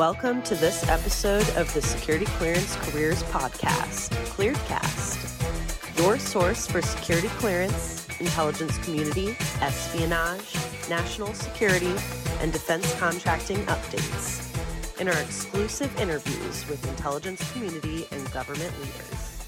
Welcome to this episode of the Security Clearance Careers Podcast, ClearedCast, your source for security clearance, intelligence community, espionage, national security, and defense contracting updates. In our exclusive interviews with intelligence community and government leaders.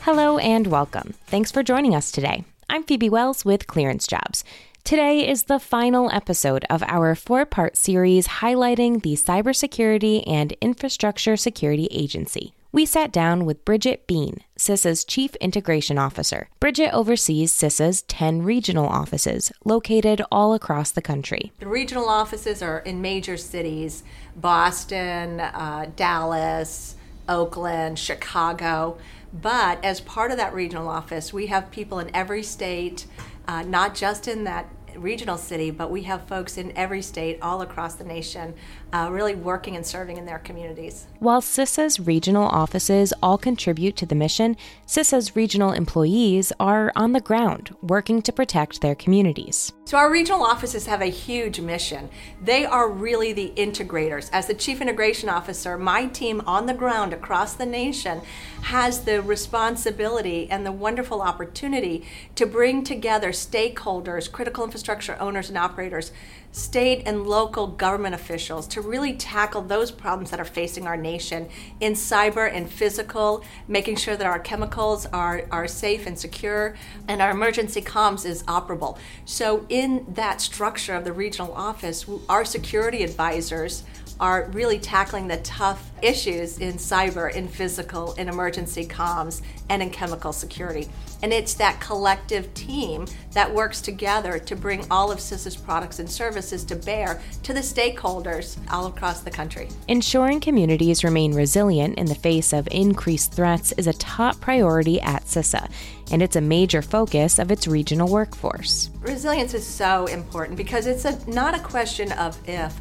Hello and welcome. Thanks for joining us today. I'm Phoebe Wells with Clearance Jobs. Today is the final episode of our four part series highlighting the Cybersecurity and Infrastructure Security Agency. We sat down with Bridget Bean, CISA's Chief Integration Officer. Bridget oversees CISA's 10 regional offices located all across the country. The regional offices are in major cities Boston, uh, Dallas, Oakland, Chicago. But as part of that regional office, we have people in every state, uh, not just in that regional city, but we have folks in every state all across the nation uh, really working and serving in their communities. While CISA's regional offices all contribute to the mission, CISA's regional employees are on the ground working to protect their communities. So, our regional offices have a huge mission. They are really the integrators. As the Chief Integration Officer, my team on the ground across the nation has the responsibility and the wonderful opportunity to bring together stakeholders, critical infrastructure owners, and operators state and local government officials to really tackle those problems that are facing our nation in cyber and physical, making sure that our chemicals are, are safe and secure and our emergency comms is operable. So, in that structure of the regional office, our security advisors are really tackling the tough issues in cyber, in physical, in emergency comms, and in chemical security. And it's that collective team that works together to bring all of CISA's products and services to bear to the stakeholders all across the country. Ensuring communities remain resilient in the face of increased threats is a top priority at CISA, and it's a major focus of its regional workforce. Resilience is so important because it's a, not a question of if,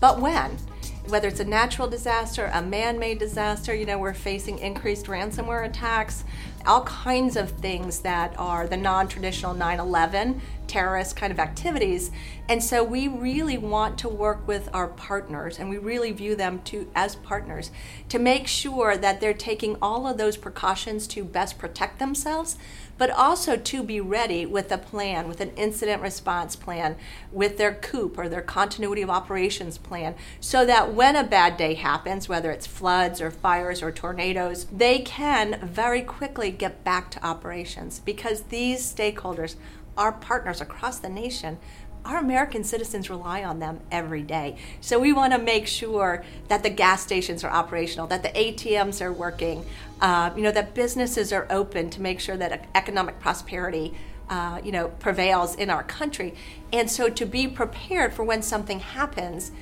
but when whether it's a natural disaster, a man made disaster, you know, we're facing increased ransomware attacks, all kinds of things that are the non traditional 9 11 terrorist kind of activities. And so we really want to work with our partners and we really view them to as partners to make sure that they're taking all of those precautions to best protect themselves but also to be ready with a plan, with an incident response plan, with their COOP or their continuity of operations plan, so that when a bad day happens, whether it's floods or fires or tornadoes, they can very quickly get back to operations because these stakeholders our partners across the nation our American citizens rely on them every day. So we want to make sure that the gas stations are operational, that the ATMs are working, uh, you know, that businesses are open to make sure that economic prosperity. Uh, you know, prevails in our country. And so to be prepared for when something happens,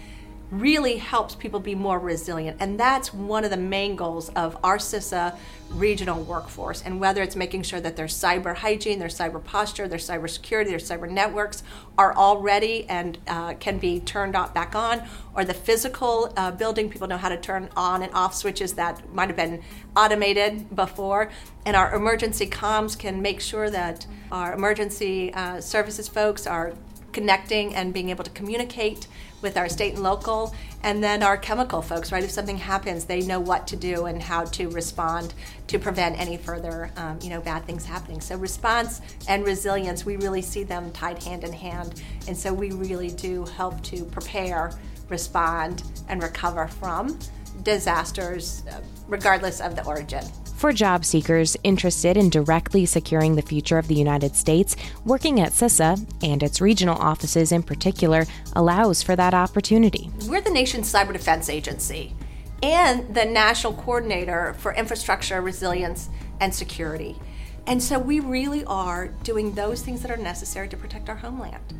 really helps people be more resilient. And that's one of the main goals of our CISA regional workforce. And whether it's making sure that their cyber hygiene, their cyber posture, their cyber security, their cyber networks are all ready and uh, can be turned on, back on, or the physical uh, building, people know how to turn on and off switches that might have been automated before. And our emergency comms can make sure that our emergency uh, services folks are connecting and being able to communicate with our state and local, and then our chemical folks, right? If something happens, they know what to do and how to respond to prevent any further, um, you know, bad things happening. So response and resilience, we really see them tied hand in hand, and so we really do help to prepare, respond, and recover from disasters, uh, regardless of the origin. For job seekers interested in directly securing the future of the United States, working at CISA and its regional offices in particular allows for that opportunity. We're the nation's cyber defense agency and the national coordinator for infrastructure, resilience, and security. And so we really are doing those things that are necessary to protect our homeland.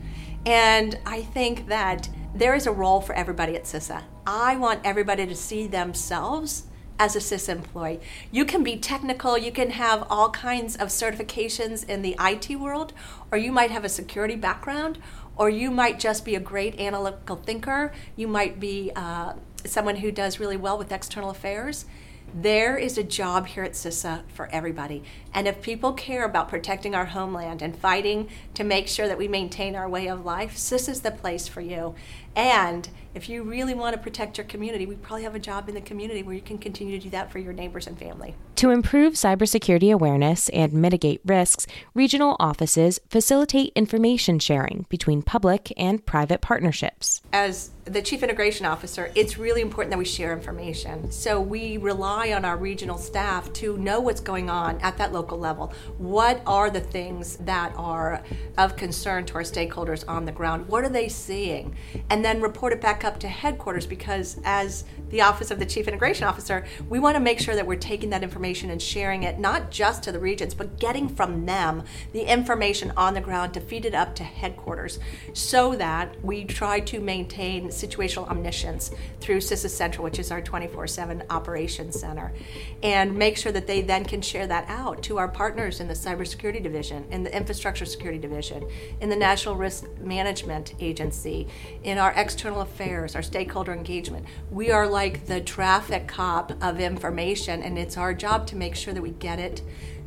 And I think that there is a role for everybody at CISA. I want everybody to see themselves as a CISA employee. You can be technical, you can have all kinds of certifications in the IT world, or you might have a security background, or you might just be a great analytical thinker, you might be uh, someone who does really well with external affairs. There is a job here at CISA for everybody. And if people care about protecting our homeland and fighting to make sure that we maintain our way of life, CISA is the place for you. And if you really want to protect your community, we probably have a job in the community where you can continue to do that for your neighbors and family. To improve cybersecurity awareness and mitigate risks, regional offices facilitate information sharing between public and private partnerships. As the chief integration officer, it's really important that we share information. So we rely on our regional staff to know what's going on at that local level. What are the things that are of concern to our stakeholders on the ground? What are they seeing? And then report it back up to headquarters because as the office of the chief integration officer, we want to make sure that we're taking that information and sharing it not just to the regions, but getting from them the information on the ground to feed it up to headquarters so that we try to maintain situational omniscience through CISA Central, which is our 24 7 operations center, and make sure that they then can share that out to our partners in the cybersecurity division, in the infrastructure security division, in the National Risk Management Agency, in our external affairs, our stakeholder engagement. We are like the traffic cop of information, and it's our job to make sure that we get it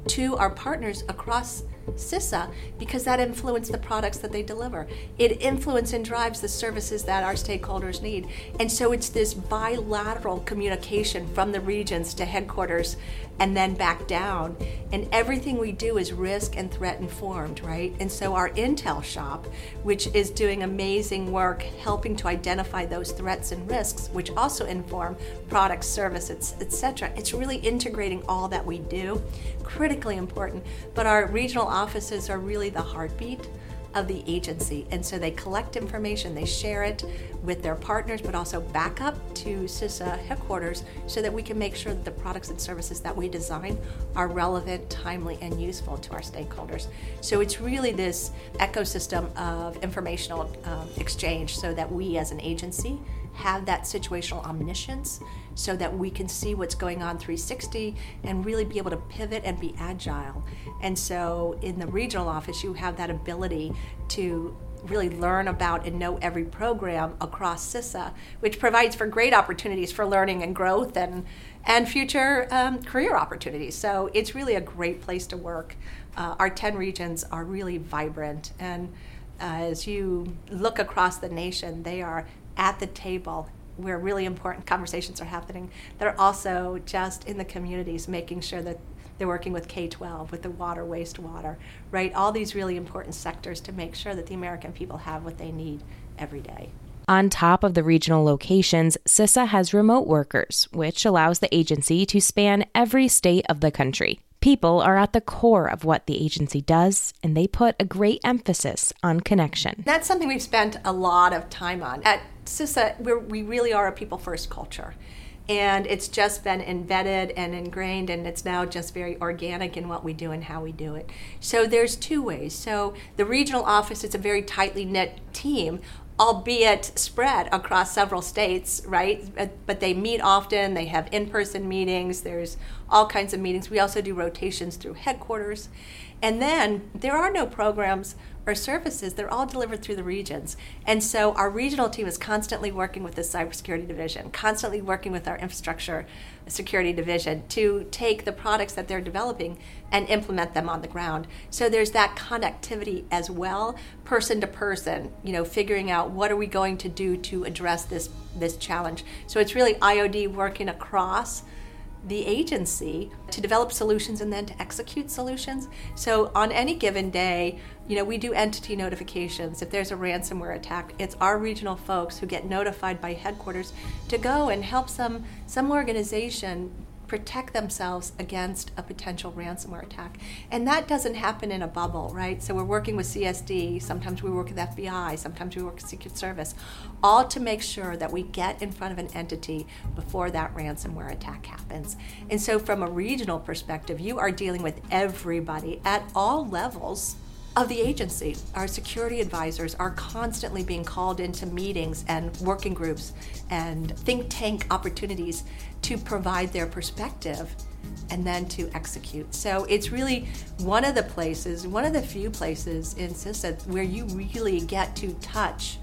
to our partners across CISA because that influences the products that they deliver. It influences and drives the services that our stakeholders need. And so it's this bilateral communication from the regions to headquarters and then back down. And everything we do is risk and threat informed, right? And so our Intel shop, which is doing amazing work helping to identify those threats and risks, which also inform product, services, etc. It's really integrating all that we do, critically important. But our regional offices are really the heartbeat of the agency. And so they collect information, they share it with their partners, but also back up to CISA headquarters so that we can make sure that the products and services that we design are relevant, timely, and useful to our stakeholders. So it's really this ecosystem of informational um, exchange so that we as an agency have that situational omniscience so that we can see what's going on 360 and really be able to pivot and be agile. And so in the regional office, you have that ability to really learn about and know every program across CISA, which provides for great opportunities for learning and growth and, and future um, career opportunities. So it's really a great place to work. Uh, our 10 regions are really vibrant and uh, as you look across the nation, they are at the table where really important conversations are happening. They're also just in the communities making sure that they're working with K 12, with the water, wastewater, right? All these really important sectors to make sure that the American people have what they need every day. On top of the regional locations, CISA has remote workers, which allows the agency to span every state of the country. People are at the core of what the agency does, and they put a great emphasis on connection. That's something we've spent a lot of time on. At CISA, we really are a people first culture. And it's just been embedded and ingrained, and it's now just very organic in what we do and how we do it. So there's two ways. So the regional office is a very tightly knit team, albeit spread across several states, right? But they meet often, they have in person meetings, there's all kinds of meetings. We also do rotations through headquarters. And then there are no programs or services, they're all delivered through the regions. And so our regional team is constantly working with the cybersecurity division, constantly working with our infrastructure security division to take the products that they're developing and implement them on the ground. So there's that connectivity as well, person to person, you know, figuring out what are we going to do to address this this challenge. So it's really IOD working across the agency to develop solutions and then to execute solutions. So on any given day, you know, we do entity notifications. If there's a ransomware attack, it's our regional folks who get notified by headquarters to go and help some some organization protect themselves against a potential ransomware attack. And that doesn't happen in a bubble, right? So we're working with CSD, sometimes we work with FBI, sometimes we work with Secret Service, all to make sure that we get in front of an entity before that ransomware attack happens. And so from a regional perspective, you are dealing with everybody at all levels of the agency. Our security advisors are constantly being called into meetings and working groups and think tank opportunities to provide their perspective and then to execute. So it's really one of the places, one of the few places in CISA where you really get to touch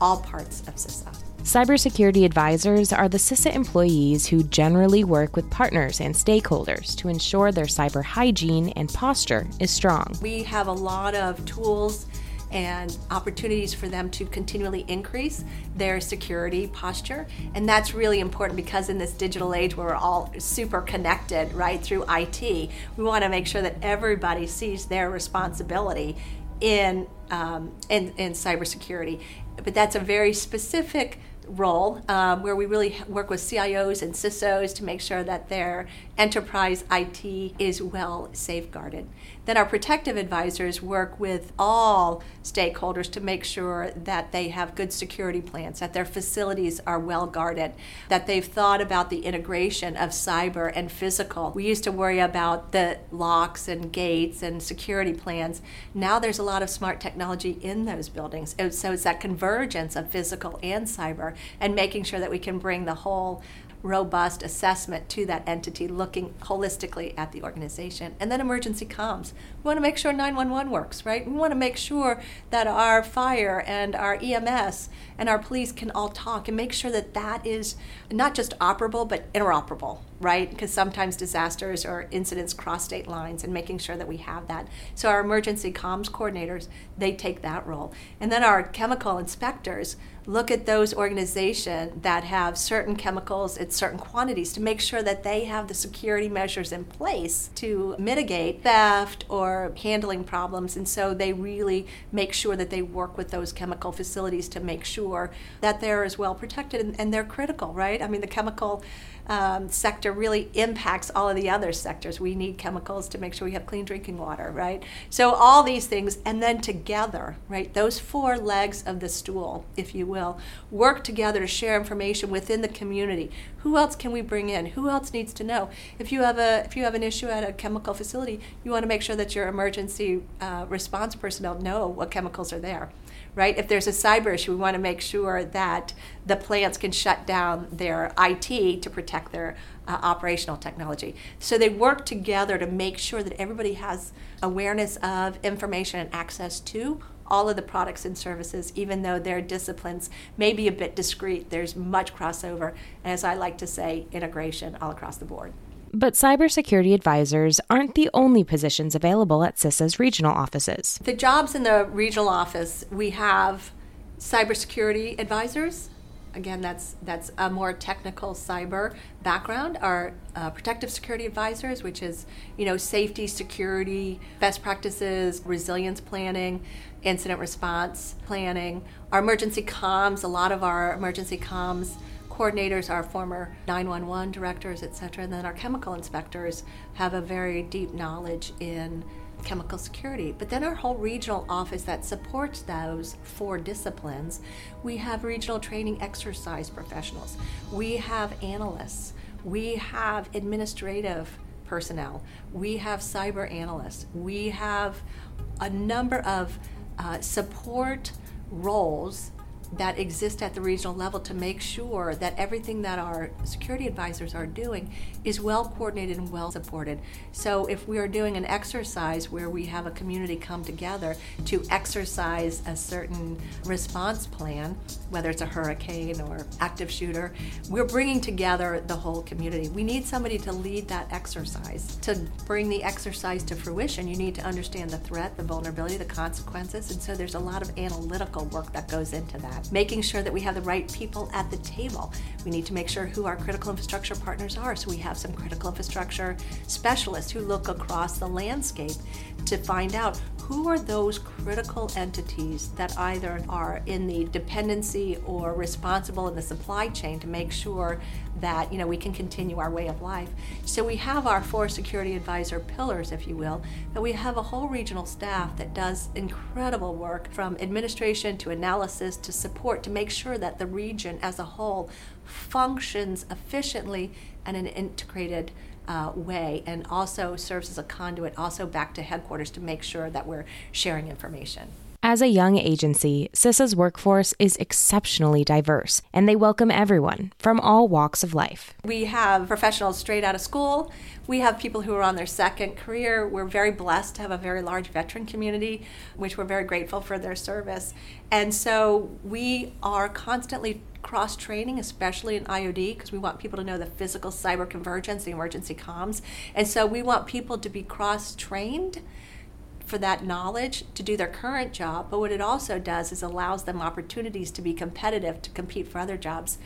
all parts of CISA. Cybersecurity advisors are the CISA employees who generally work with partners and stakeholders to ensure their cyber hygiene and posture is strong. We have a lot of tools and opportunities for them to continually increase their security posture. And that's really important because in this digital age where we're all super connected, right, through IT, we want to make sure that everybody sees their responsibility in, um, in, in cybersecurity. But that's a very specific role um, where we really work with CIOs and CISOs to make sure that their enterprise IT is well safeguarded. Then our protective advisors work with all stakeholders to make sure that they have good security plans, that their facilities are well guarded, that they've thought about the integration of cyber and physical. We used to worry about the locks and gates and security plans. Now there's a lot of smart technology in those buildings. So it's that convergence of physical and cyber and making sure that we can bring the whole robust assessment to that entity, looking holistically at the organization. And then emergency comms. We want to make sure 911 works, right? We want to make sure that our fire and our EMS and our police can all talk and make sure that that is not just operable, but interoperable, right? Because sometimes disasters or incidents cross state lines and making sure that we have that. So our emergency comms coordinators, they take that role. And then our chemical inspectors look at those organizations that have certain chemicals at certain quantities to make sure that they have the security measures in place to mitigate theft or handling problems. And so they really make sure that they work with those chemical facilities to make sure that they're as well protected and, and they're critical, right? I mean, the chemical um, sector really impacts all of the other sectors. We need chemicals to make sure we have clean drinking water, right? So all these things, and then together, right? Those four legs of the stool, if you will, work together to share information within the community. Who else can we bring in? Who else needs to know? If you have a if you have an issue at a chemical facility, you want to make sure that your emergency uh, response personnel know what chemicals are there right? If there's a cyber issue, we want to make sure that the plants can shut down their IT to protect their uh, operational technology. So they work together to make sure that everybody has awareness of information and access to all of the products and services, even though their disciplines may be a bit discrete. There's much crossover, and as I like to say, integration all across the board. But cybersecurity advisors aren't the only positions available at CISA's regional offices. The jobs in the regional office, we have cybersecurity advisors. Again, that's that's a more technical cyber background. Our uh, protective security advisors, which is you know safety, security, best practices, resilience planning, incident response planning. Our emergency comms, a lot of our emergency comms coordinators are former 911 directors, et cetera, and then our chemical inspectors have a very deep knowledge in chemical security. But then our whole regional office that supports those four disciplines, we have regional training exercise professionals, we have analysts, we have administrative personnel, we have cyber analysts, we have a number of uh, support roles that exist at the regional level to make sure that everything that our security advisors are doing is well coordinated and well supported. So if we are doing an exercise where we have a community come together to exercise a certain response plan, whether it's a hurricane or active shooter, we're bringing together the whole community. We need somebody to lead that exercise. To bring the exercise to fruition, you need to understand the threat, the vulnerability, the consequences, and so there's a lot of analytical work that goes into that making sure that we have the right people at the table. We need to make sure who our critical infrastructure partners are. So we have some critical infrastructure specialists who look across the landscape to find out who are those critical entities that either are in the dependency or responsible in the supply chain to make sure that you know we can continue our way of life. So we have our four security advisor pillars, if you will, but we have a whole regional staff that does incredible work from administration to analysis to support to make sure that the region as a whole functions efficiently and in an integrated uh, way and also serves as a conduit also back to headquarters to make sure that we're sharing information. As a young agency, CISA's workforce is exceptionally diverse, and they welcome everyone from all walks of life. We have professionals straight out of school. We have people who are on their second career. We're very blessed to have a very large veteran community, which we're very grateful for their service. And so we are constantly cross training, especially in IOD, because we want people to know the physical cyber convergence, the emergency comms. And so we want people to be cross trained for that knowledge to do their current job, but what it also does is allows them opportunities to be competitive to compete for other jobs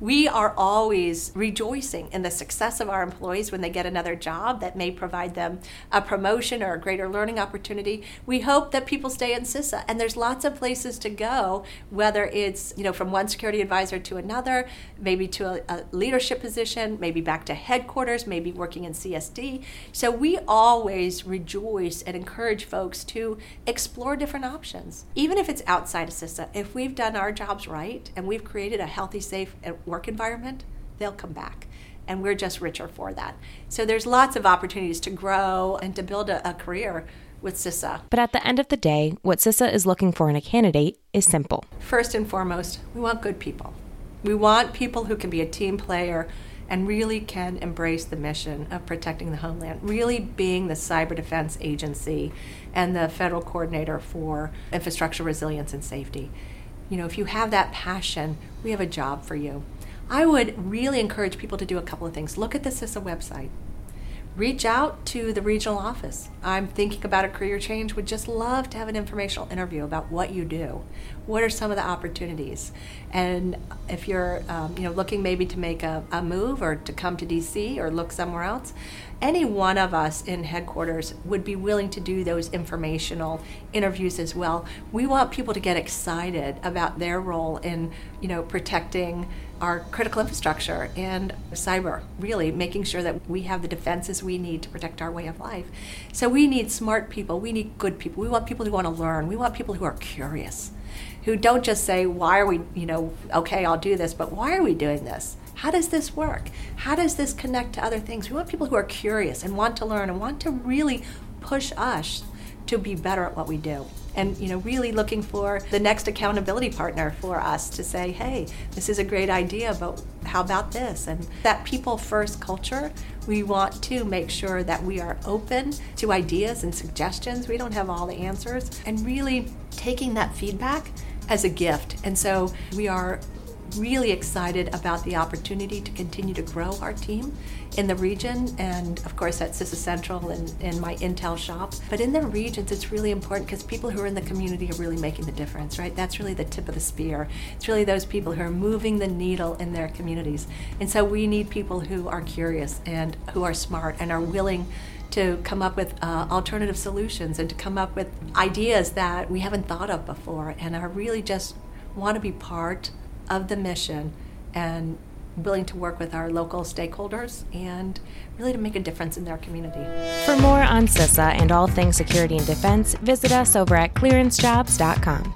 we are always rejoicing in the success of our employees when they get another job that may provide them a promotion or a greater learning opportunity. We hope that people stay in CISA, and there's lots of places to go, whether it's you know from one security advisor to another, maybe to a, a leadership position, maybe back to headquarters, maybe working in CSD. So we always rejoice and encourage folks to explore different options, even if it's outside of CISA. If we've done our jobs right and we've created a healthy, safe work environment, they'll come back. And we're just richer for that. So there's lots of opportunities to grow and to build a, a career with CISA. But at the end of the day, what CISA is looking for in a candidate is simple. First and foremost, we want good people. We want people who can be a team player and really can embrace the mission of protecting the homeland, really being the cyber defense agency and the federal coordinator for infrastructure resilience and safety. You know, if you have that passion, we have a job for you. I would really encourage people to do a couple of things. Look at the CISA website. Reach out to the regional office. I'm thinking about a career change, would just love to have an informational interview about what you do. What are some of the opportunities? And if you're um, you know, looking maybe to make a, a move or to come to DC or look somewhere else, any one of us in headquarters would be willing to do those informational interviews as well. We want people to get excited about their role in, you know, protecting our critical infrastructure and cyber, really making sure that we have the defenses we need to protect our way of life. So we need smart people, we need good people. We want people who want to learn. We want people who are curious. Who don't just say, why are we, you know, okay, I'll do this, but why are we doing this? How does this work? How does this connect to other things? We want people who are curious and want to learn and want to really push us to be better at what we do. And you know really looking for the next accountability partner for us to say hey this is a great idea but how about this? And that people first culture we want to make sure that we are open to ideas and suggestions. We don't have all the answers. And really taking that feedback as a gift. And so we are really excited about the opportunity to continue to grow our team in the region and of course at CISA Central and in my Intel shop. But in the regions it's really important because people who are in the community are really making the difference, right? That's really the tip of the spear. It's really those people who are moving the needle in their communities. And so we need people who are curious and who are smart and are willing to come up with uh, alternative solutions and to come up with ideas that we haven't thought of before and are really just want to be part of the mission and willing to work with our local stakeholders and really to make a difference in their community. For more on CISA and all things security and defense, visit us over at clearancejobs.com.